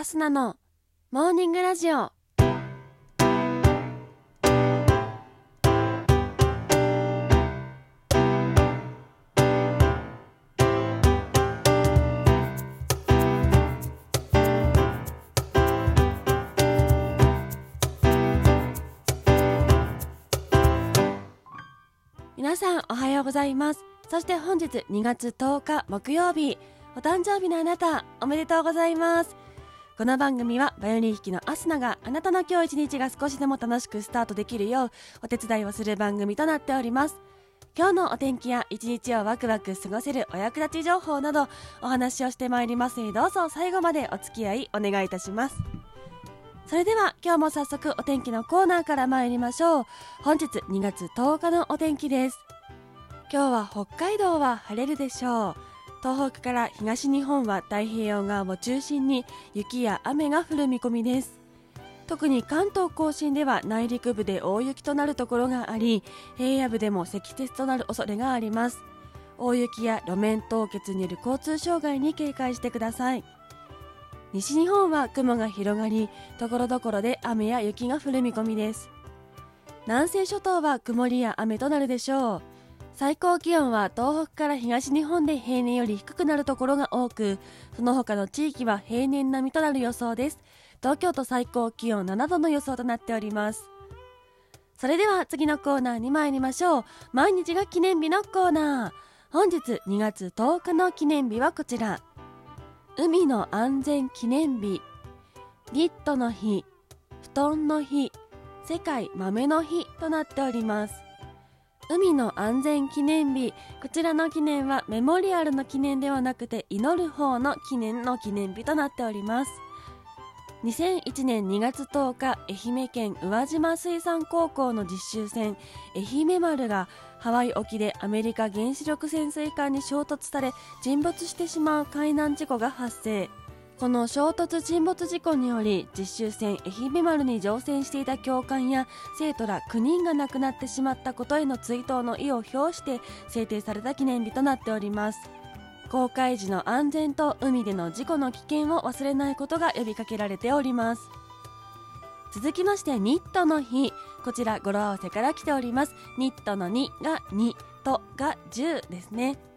アスナのモーニングラジオ。皆さんおはようございます。そして本日2月10日木曜日。お誕生日のあなたおめでとうございます。この番組はバイオリン弾きのアスナがあなたの今日一日が少しでも楽しくスタートできるようお手伝いをする番組となっております。今日のお天気や一日をワクワク過ごせるお役立ち情報などお話をしてまいります。のでどうぞ最後までお付き合いお願いいたします。それでは今日も早速お天気のコーナーから参りましょう。本日2月10日のお天気です。今日は北海道は晴れるでしょう。東北から東日本は太平洋側を中心に雪や雨が降る見込みです。特に関東甲信では内陸部で大雪となるところがあり平野部でも積雪となる恐れがあります。大雪や路面凍結による交通障害に警戒してください。西日本は雲が広がりところどころで雨や雪が降る見込みです。南西諸島は曇りや雨となるでしょう。最高気温は東北から東日本で平年より低くなるところが多くその他の地域は平年並みとなる予想です。東京都最高気温7度の予想となっております。それでは次のコーナーに参りましょう。毎日が記念日のコーナー。本日2月10日の記念日はこちら。海の安全記念日。ニットの日布団の日世界豆の日となっております。海の安全記念日。こちらの記念はメモリアルの記念ではなくて祈る方の記念の記念日となっております。2001年2月10日愛媛県宇和島水産高校の実習船愛媛丸がハワイ沖でアメリカ原子力潜水艦に衝突され沈没してしまう海難事故が発生。この衝突沈没事故により実習船愛媛丸に乗船していた教官や生徒ら9人が亡くなってしまったことへの追悼の意を表して制定された記念日となっております。航海時の安全と海での事故の危険を忘れないことが呼びかけられております。続きましてニットの日。こちら語呂合わせから来ております。ニットの2が2とが10ですね。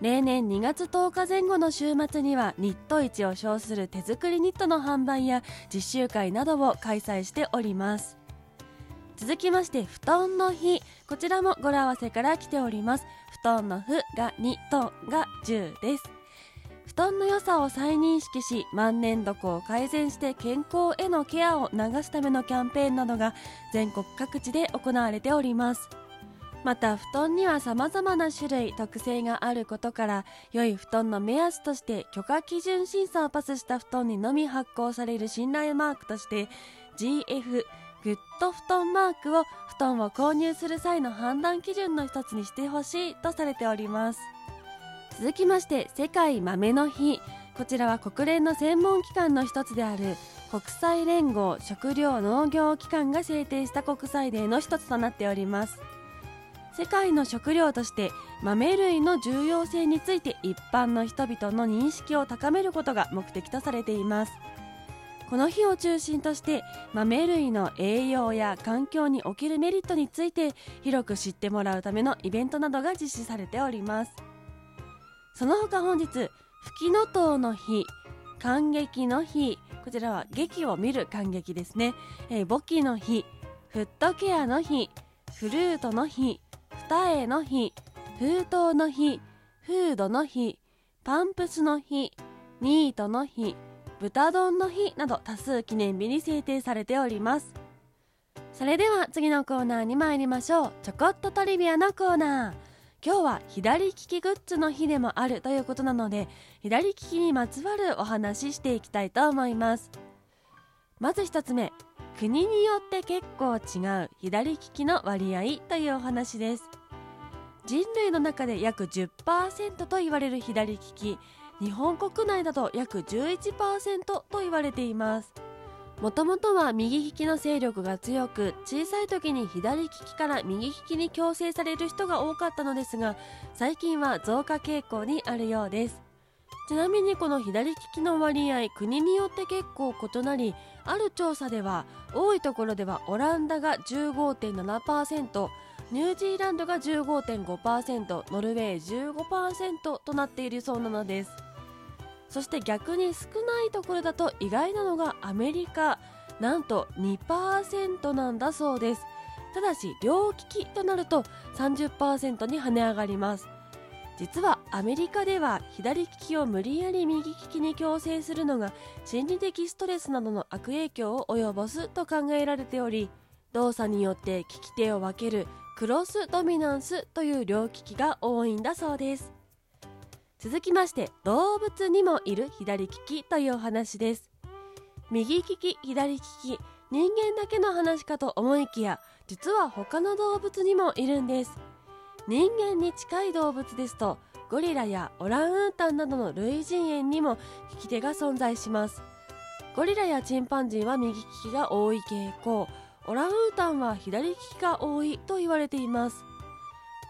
例年2月10日前後の週末にはニット市を称する手作りニットの販売や実習会などを開催しております。続きまして布団の日。こちらも語呂合わせから来ております。布団の「ふ」が2とが10です。布団の良さを再認識し万年床を改善して健康へのケアを流すためのキャンペーンなどが全国各地で行われております。また布団には様々な種類特性があることから良い布団の目安として許可基準審査をパスした布団にのみ発行される信頼マークとして GF グッド布団マークを布団を購入する際の判断基準の一つにしてほしいとされております。続きまして世界豆の日。こちらは国連の専門機関の一つである国際連合食糧農業機関が制定した国際デーの一つとなっております。世界の食料として豆類の重要性について一般の人々の認識を高めることが目的とされています。この日を中心として豆類の栄養や環境におけるメリットについて広く知ってもらうためのイベントなどが実施されております。その他本日吹きの塔の日感激の日こちらは劇を見る感激ですね、えー、簿記の日フットケアの日フルートの日二重の日封筒の日フードの日パンプスの日ニートの日豚丼の日など多数記念日に制定されております。それでは次のコーナーに参りましょう。ちょこっとトリビアのコーナー。今日は左利きグッズの日でもあるということなので左利きにまつわるお話ししていきたいと思います。まず1つ目。国によって結構違う左利きの割合というお話です。人類の中で約10%と言われる左利き日本国内だと約11%と言われています。もともとは右利きの勢力が強く小さい時に左利きから右利きに強制される人が多かったのですが最近は増加傾向にあるようです。ちなみにこの左利きの割合国によって結構異なりある調査では多いところではオランダが15.7%ニュージーランドが15.5%ノルウェー15%となっているそうなのです。そして逆に少ないところだと意外なのがアメリカなんと2%なんだそうです。ただし両利きとなると30%に跳ね上がります。実はアメリカでは左利きを無理やり右利きに強制するのが心理的ストレスなどの悪影響を及ぼすと考えられており動作によって利き手を分けるクロスドミナンスという両利きが多いんだそうです。続きまして動物にもいる左利きというお話です。右利き左利き人間だけの話かと思いきや実は他の動物にもいるんです。人間に近い動物ですとゴリラやオランウータンなどの類人猿にも利き手が存在します。ゴリラやチンパンジーは右利きが多い傾向オランウータンは左利きが多いと言われています。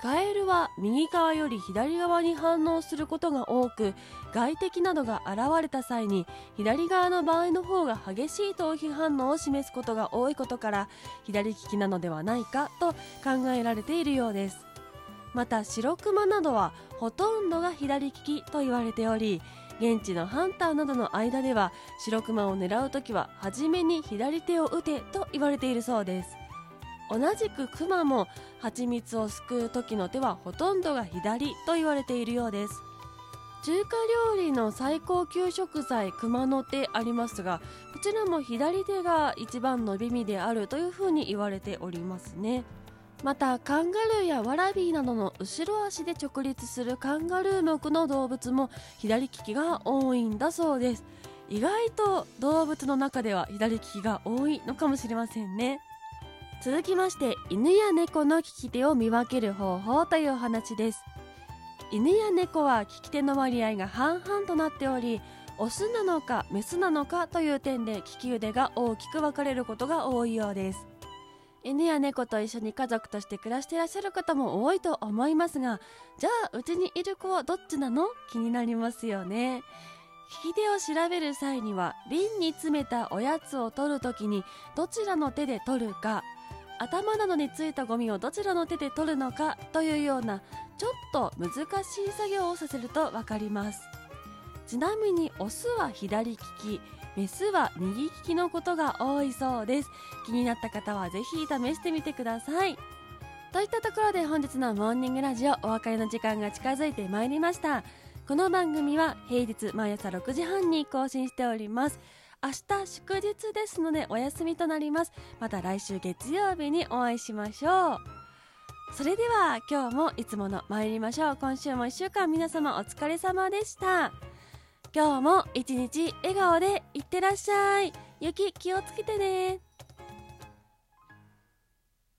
カエルは右側より左側に反応することが多く外敵などが現れた際に左側の場合の方が激しい逃避反応を示すことが多いことから左利きなのではないかと考えられているようです。また白クマなどはほとんどが左利きと言われており現地のハンターなどの間では白クマを狙う時は初めに左手を撃てと言われているそうです。同じくクマも蜂蜜をすくう時の手はほとんどが左と言われているようです。中華料理の最高級食材熊の手ありますがこちらも左手が一番の美味であるというふうに言われておりますね。またカンガルーやワラビーなどの後ろ足で直立するカンガルー目の動物も左利きが多いんだそうです。意外と動物の中では左利きが多いのかもしれませんね。続きまして犬や猫の利き手を見分ける方法というお話です。犬や猫は利き手の割合が半々となっておりオスなのかメスなのかという点で利き腕が大きく分かれることが多いようです。犬や猫と一緒に家族として暮らしていらっしゃる方も多いと思いますがじゃあうちにいる子はどっちなの？気になりますよね。利き手を調べる際には瓶に詰めたおやつを取るときにどちらの手で取るか頭などについたゴミをどちらの手で取るのかというようなちょっと難しい作業をさせると分かります。ちなみにオスは左利き。メスは右利きのことが多いそうです。気になった方はぜひ試してみてください。といったところで本日のモーニングラジオお別れの時間が近づいてまいりました。この番組は平日毎朝6時半に更新しております。明日祝日ですのでお休みとなります。また来週月曜日にお会いしましょう。それでは今日もいつもの参りましょう。今週も1週間皆様お疲れ様でした。今日も一日笑顔でいってらっしゃい。雪気をつけてね。